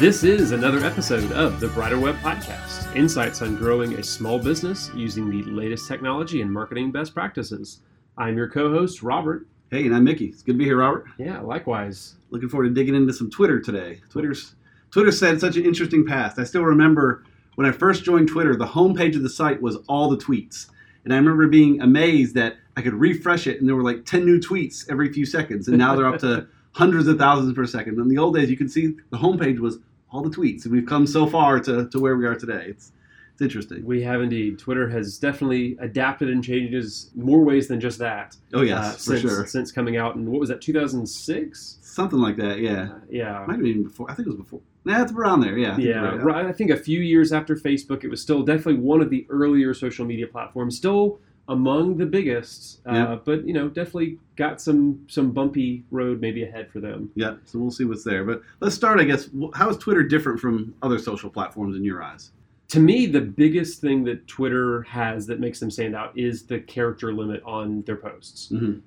This is another episode of the Brighter Web Podcast insights on growing a small business using the latest technology and marketing best practices. I'm your co host, Robert. Hey, and I'm Mickey. It's good to be here, Robert. Yeah, likewise. Looking forward to digging into some Twitter today. Twitter's Twitter's had such an interesting past. I still remember when I first joined Twitter, the homepage of the site was all the tweets. And I remember being amazed that I could refresh it and there were like 10 new tweets every few seconds. And now they're up to hundreds of thousands per second. In the old days, you could see the homepage was all the tweets. We've come so far to, to where we are today. It's, it's interesting. We have indeed. Twitter has definitely adapted and changes more ways than just that. Oh, yes, uh, for since, sure. Since coming out in, what was that, 2006? Something like that, yeah. Uh, yeah. Might have been before. I think it was before. Nah, it's around there, yeah. I Yeah, right. I think a few years after Facebook, it was still definitely one of the earlier social media platforms, still among the biggest, uh, Yeah. but you know, definitely got some some bumpy road maybe ahead for them. Yeah, so we'll see what's there. But let's start, I guess. How is Twitter different from other social platforms in your eyes? To me, the biggest thing that Twitter has that makes them stand out is the character limit on their posts. Mhm.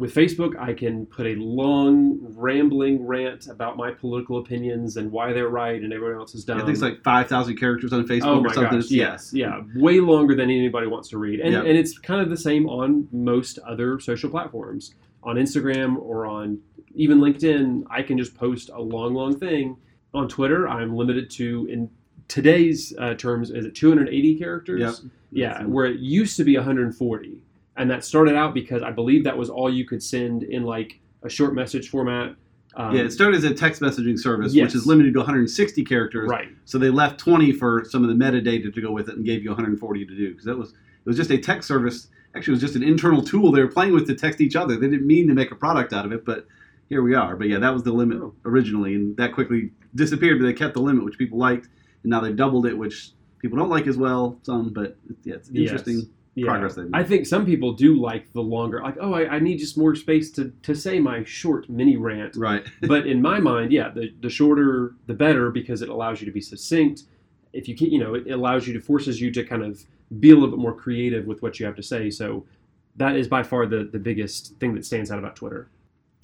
With Facebook, I can put a long, rambling rant about my political opinions and why they're right and everyone else is dumb. I think it's like 5,000 characters on Facebook Oh or something. gosh! Yes, yeah, way longer than anybody wants to read, and Yep. and it's kind of the same on most other social platforms. On Instagram or on even LinkedIn, I can just post a long, long thing. On Twitter, I'm limited to in today's uh, terms is it 280 characters? Yep. Yeah, where it used to be 140, and that started out because I believe that was all you could send in like a short message format. Um, yeah, it started as a text messaging service, Yes. which is limited to 160 characters. right. So they left 20 for some of the metadata to go with it and gave you 140 to do because that was it was just a text service. Actually, it was just an internal tool they were playing with to text each other. They didn't mean to make a product out of it, but here we are. But yeah, that was the limit Oh. originally, and that quickly disappeared. But they kept the limit, which people liked, and now they've doubled it, which people don't like as well. Some, but yeah, it's Yes. Yeah. progress they've made. I think some people do like the longer, like, oh, I, I need just more space to, to say my short mini rant. Right. but in my mind, yeah, the, the shorter the better because it allows you to be succinct. If you can, you know, it allows you to forces you to kind of be a little bit more creative with what you have to say. So that is by far the the biggest thing that stands out about Twitter.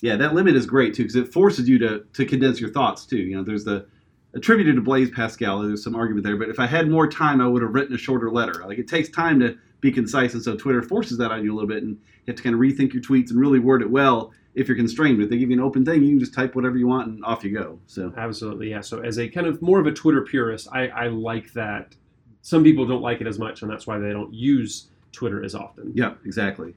Yeah, that limit is great too because it forces you to to condense your thoughts too. You know, there's the attributed to Blaise Pascal. There's some argument there, but if I had more time, I would have written a shorter letter. Like it takes time to be concise, and so Twitter forces that on you a little bit, and you have to kind of rethink your tweets and really word it well if you're constrained. But if they give you an open thing, you can just type whatever you want and off you go. So Absolutely, yeah. So as a kind of more of a Twitter purist, I, I like that. Some people don't like it as much, and that's why they don't use Twitter as often. yeah, exactly.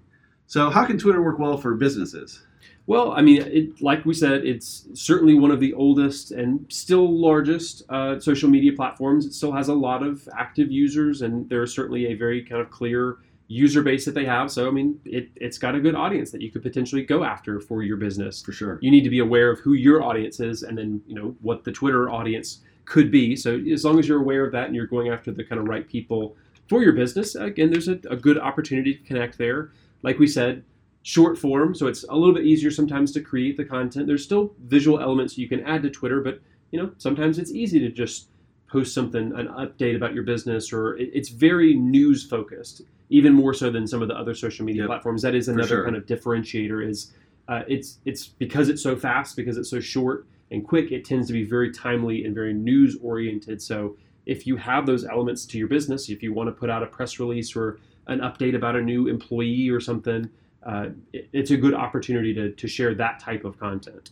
So how can Twitter work well for businesses? Well, I mean, it, like we said, it's certainly one of the oldest and still largest uh, social media platforms. It still has a lot of active users, and there's certainly a very kind of clear user base that they have. So, I mean, it, it's got a good audience that you could potentially go after for your business. For sure. You need to be aware of who your audience is, and then you know what the Twitter audience could be. So, as long as you're aware of that and you're going after the kind of right people for your business, again, there's a, a good opportunity to connect there. Like we said, short form, so it's a little bit easier sometimes to create the content. There's still visual elements you can add to Twitter, but you know sometimes it's easy to just post something, an update about your business, or it's very news focused, even more so than some of the other social media Yep, platforms. That is another sure. kind of differentiator. Is uh, it's it's because it's so fast, because it's so short and quick. It tends to be very timely and very news oriented. So if you have those elements to your business, if you want to put out a press release or an update about a new employee or something, uh, it, it's a good opportunity to, to share that type of content.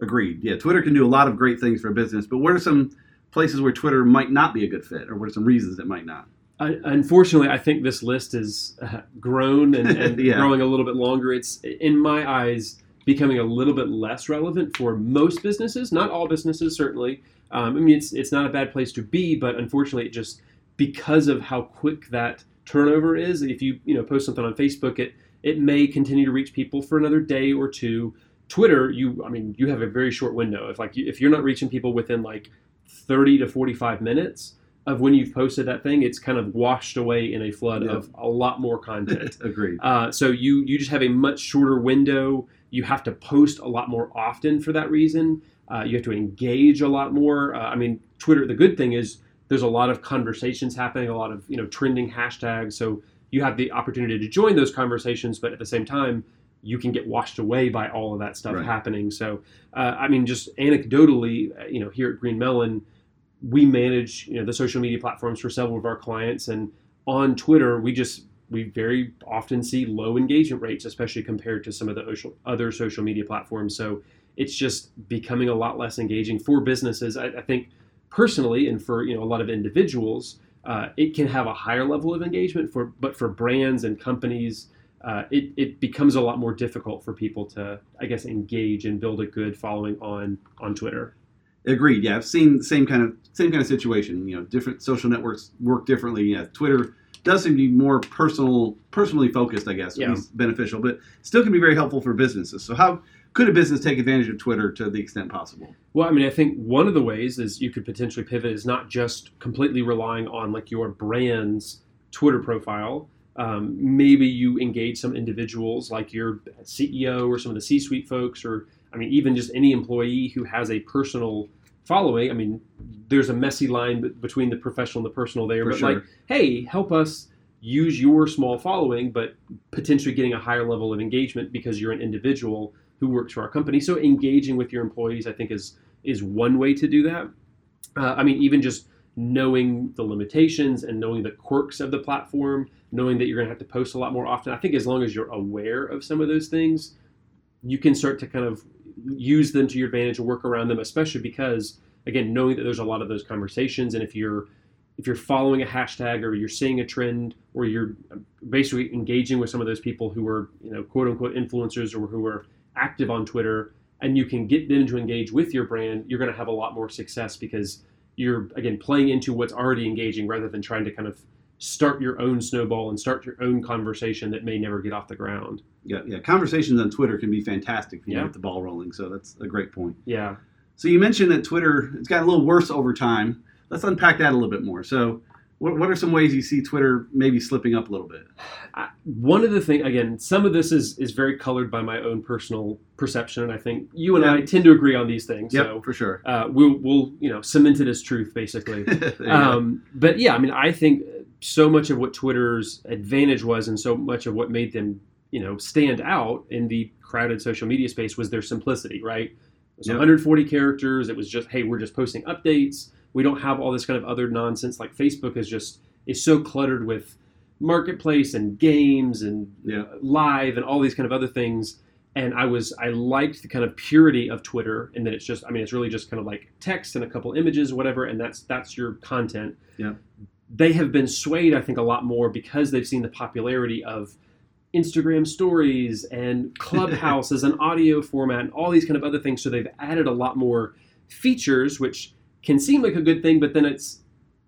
Agreed. Yeah, Twitter can do a lot of great things for a business, but what are some places where Twitter might not be a good fit, or what are some reasons it might not? Uh, unfortunately, I think this list is uh, grown and, and Yeah. growing a little bit longer. It's, in my eyes, becoming a little bit less relevant for most businesses. Not all businesses, certainly. Um, I mean, it's it's not a bad place to be, but unfortunately, it just because of how quick that turnover is. If you you know post something on Facebook, it it may continue to reach people for another day or two. Twitter, you I mean, you have a very short window. If like you- if you're not reaching people within like 30 to 45 minutes of when you've posted that thing, it's kind of washed away in a flood Yeah. of a lot more content. Agreed. Uh, so you you just have a much shorter window. You have to post a lot more often for that reason. Uh, you have to engage a lot more. Uh, I mean, Twitter. The good thing is there's a lot of conversations happening, a lot of you know trending hashtags. So you have the opportunity to join those conversations, but at the same time, you can get washed away by all of that stuff Right. happening. So, uh, I mean, just anecdotally, uh, you know, here at Green Melon, we manage you know the social media platforms for several of our clients, and on Twitter, we just we very often see low engagement rates, especially compared to some of the other social media platforms. So it's just becoming a lot less engaging for businesses. I, I think personally, and for you know a lot of individuals, uh, it can have a higher level of engagement. For but for brands and companies, uh, it it becomes a lot more difficult for people to, I guess, engage and build a good following on on Twitter. Agreed. Yeah, I've seen the same kind of same kind of situation. You know, different social networks work differently. Yeah, Twitter does seem to be more personal, personally focused. I guess, Yeah. beneficial, but still can be very helpful for businesses. So, how could a business take advantage of Twitter to the extent possible? Well, I mean, I think one of the ways is you could potentially pivot is not just completely relying on like your brand's Twitter profile. Um, maybe you engage some individuals like your CEO or some of the C-suite folks, or I mean, even just any employee who has a personal following. I mean, there's a messy line between the professional and the personal there, For but sure. like, hey, help us use your small following, but potentially getting a higher level of engagement because you're an individual who works for our company. So engaging with your employees, I think, is is one way to do that. Uh, I mean, even just knowing the limitations and knowing the quirks of the platform, knowing that you're going to have to post a lot more often. I think as long as you're aware of some of those things, you can start to kind of use them to your advantage and work around them, especially because again, knowing that there's a lot of those conversations, and if you're if you're following a hashtag or you're seeing a trend or you're basically engaging with some of those people who are you know quote unquote influencers or who are active on Twitter, and you can get them to engage with your brand, you're going to have a lot more success because you're again playing into what's already engaging rather than trying to kind of start your own snowball and start your own conversation that may never get off the ground. Yeah, yeah. Conversations on Twitter can be fantastic if you Yeah. get the ball rolling. So that's a great point. Yeah. So you mentioned that Twitter it's gotten a little worse over time. Let's unpack that a little bit more. So, what, what are some ways you see Twitter maybe slipping up a little bit? I, one of the things again some of this is is very colored by my own personal perception and i think you and i tend to agree on these things Yep, so for sure. uh, we'll we'll you know cement it as truth basically There you go. um, but yeah i mean i think so much of what twitter's advantage was and so much of what made them you know stand out in the crowded social media space was their simplicity right it was Yep. 140 characters it was just hey we're just posting updates we don't have all this kind of other nonsense like facebook is just is so cluttered with marketplace and games and Yeah. live and all these kind of other things and i was i liked the kind of purity of twitter and that it's just i mean it's really just kind of like text and a couple images whatever and that's that's your content Yeah. they have been swayed i think a lot more because they've seen the popularity of instagram stories and clubhouse as an audio format and all these kind of other things so they've added a lot more features which can seem like a good thing but then it's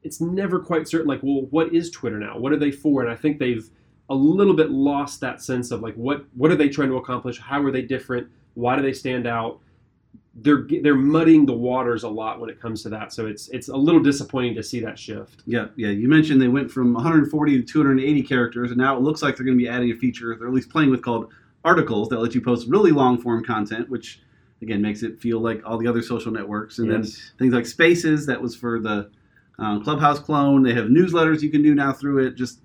it's never quite certain like well what is twitter now? What are they for? And i think they've a little bit lost that sense of like what what are they trying to accomplish? How are they different? Why do they stand out? They're they're muddying the waters a lot when it comes to that. So it's it's a little disappointing to see that shift. Yeah, yeah. You mentioned they went from 140 to 280 characters, and now it looks like they're going to be adding a feature. They're at least playing with called articles that let you post really long form content, which again makes it feel like all the other social networks. And then things like Spaces that was for the um, Clubhouse clone. They have newsletters you can do now through it. Just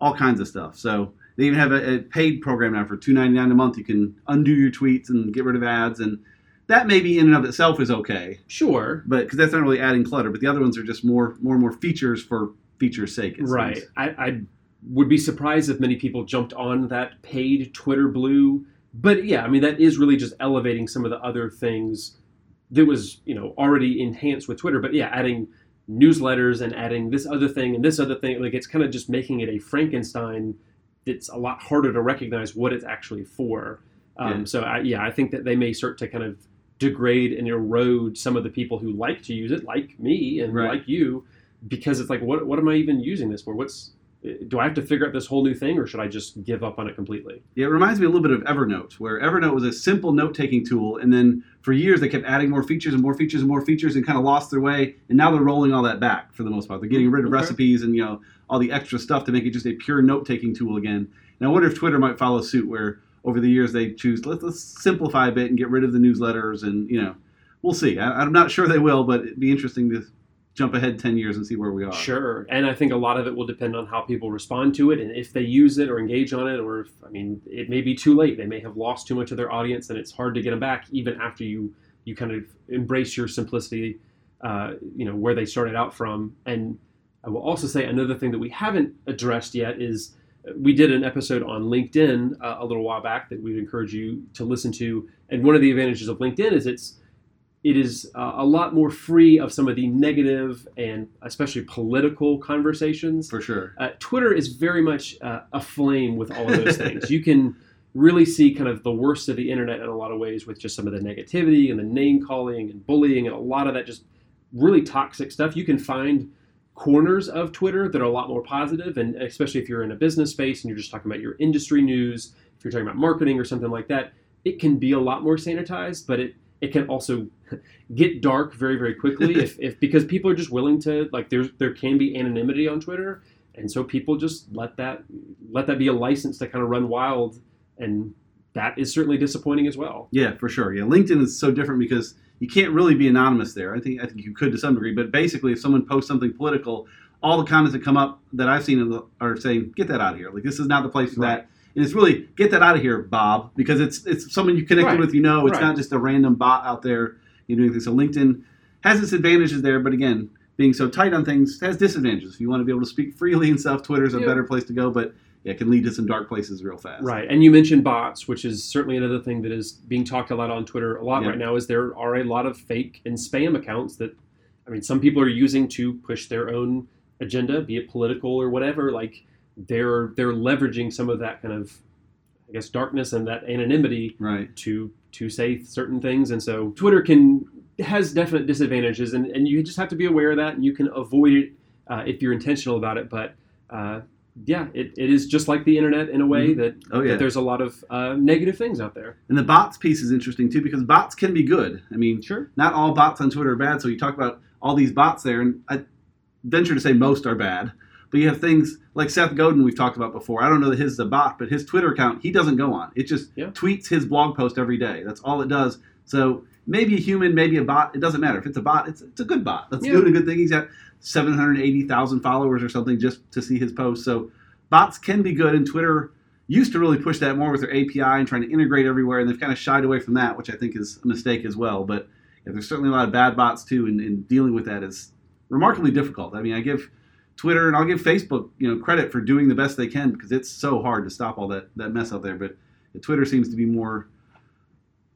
all kinds of stuff. So they even have a, a paid program now for 2.99 a month. You can undo your tweets and get rid of ads, and that maybe in and of itself is okay, sure but because that's not really adding clutter. But the other ones are just more more and more features for features' sake. right. I, I would be surprised if many people jumped on that paid twitter blue but yeah i mean that is really just elevating some of the other things that was you know already enhanced with twitter but yeah adding newsletters and adding this other thing and this other thing like it's kind of just making it a frankenstein It's a lot harder to recognize what it's actually for um, Yeah. so I, yeah i think that they may start to kind of degrade and erode some of the people who like to use it like me and Right. like you because it's like what, what am i even using this for what's do i have to figure out this whole new thing or should i just give up on it completely Yeah, it reminds me a little bit of Evernote, where Evernote was a simple note taking tool, and then for years they kept adding more features and more features and more features and kind of lost their way. And now they're rolling all that back for the most part. They're getting rid of Okay. recipes and you know all the extra stuff to make it just a pure note taking tool again. And I wonder if Twitter might follow suit, where over the years they choose let's, let's simplify a bit and get rid of the newsletters, and you know we'll see. I, I'm not sure they will, but it'd be interesting to jump ahead 10 years and see where we are. Sure. And I think a lot of it will depend on how people respond to it and if they use it or engage on it, or if, I mean, it may be too late. They may have lost too much of their audience and it's hard to get them back even after you, you kind of embrace your simplicity, uh, you know, where they started out from. And I will also say another thing that we haven't addressed yet is we did an episode on LinkedIn uh, a little while back that we'd encourage you to listen to. And one of the advantages of LinkedIn is it's it is uh, a lot more free of some of the negative and especially political conversations. For sure. Uh, Twitter is very much uh, aflame with all of those things. You can really see kind of the worst of the internet in a lot of ways with just some of the negativity and the name calling and bullying and a lot of that just really toxic stuff. You can find corners of Twitter that are a lot more positive, and especially if you're in a business space and you're just talking about your industry news, if you're talking about marketing or something like that, it can be a lot more sanitized, but it it can also get dark very very quickly if, if because people are just willing to like there's there can be anonymity on Twitter and so people just let that let that be a license to kind of run wild and that is certainly disappointing as well. Yeah, for sure. Yeah, LinkedIn is so different because you can't really be anonymous there. I think I think you could to some degree, but basically, if someone posts something political, all the comments that come up that I've seen are saying, "Get that out of here! Like this is not the place for right. that." And it's really get that out of here, Bob, because it's it's someone you connected right. with. You know, it's right. not just a random bot out there you doing things. So LinkedIn has its advantages there, but again, being so tight on things has disadvantages. If you want to be able to speak freely and stuff, Twitter's a better place to go, but yeah, it can lead to some dark places real fast. Right, and you mentioned bots, which is certainly another thing that is being talked a lot on Twitter a lot right now. Is there are a lot of fake and spam accounts that, I mean, some people are using to push their own agenda, be it political or whatever. Like they're they're leveraging some of that kind of, I guess, darkness and that anonymity right. to to say certain things, and so Twitter can has definite disadvantages, and, and you just have to be aware of that, and you can avoid it uh, if you're intentional about it. But uh, yeah, it, it is just like the internet in a way mm-hmm. that, oh, yeah. that there's a lot of uh, negative things out there. And the bots piece is interesting too because bots can be good. I mean, sure, not all bots on Twitter are bad. So you talk about all these bots there, and I venture to say most are bad. But you have things like Seth Godin we've talked about before. I don't know that his is a bot, but his Twitter account he doesn't go on. It just yeah. tweets his blog post every day. That's all it does. So maybe a human, maybe a bot. It doesn't matter. If it's a bot, it's, it's a good bot. That's yeah. doing a good thing. He's got 780,000 followers or something just to see his post. So bots can be good, and Twitter used to really push that more with their API and trying to integrate everywhere, and they've kind of shied away from that, which I think is a mistake as well. But yeah, there's certainly a lot of bad bots too, and, and, dealing with that is remarkably difficult. I mean, I give Twitter and I'll give Facebook, you know, credit for doing the best they can because it's so hard to stop all that that mess out there. But Twitter seems to be more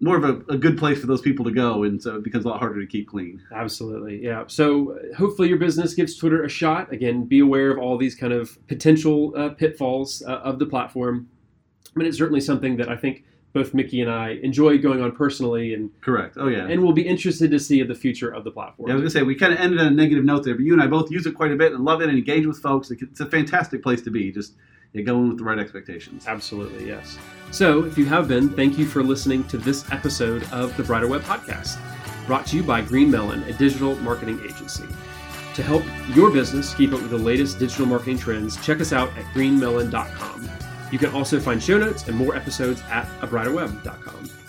more of a, a, good place for those people to go, and so it becomes a lot harder to keep clean. Absolutely, yeah. So hopefully your business gives Twitter a shot. Again, be aware of all these kind of potential uh, pitfalls uh, of the platform. I mean, it's certainly something that I think both Mickey and I enjoy going on personally, and correct. Oh yeah, and we'll be interested to see the future of the platform. Yeah, I was gonna say we kind of ended on a negative note there, but you and I both use it quite a bit and love it and engage with folks. It's a fantastic place to be. Just you go in with the right expectations. Absolutely, yes. So, if you have been, thank you for listening to this episode of the Brighter Web Podcast, brought to you by Green Melon, a digital marketing agency. To help your business keep up with the latest digital marketing trends, check us out at greenmelon.com. You can also find show notes and more episodes at abrighterweb.com.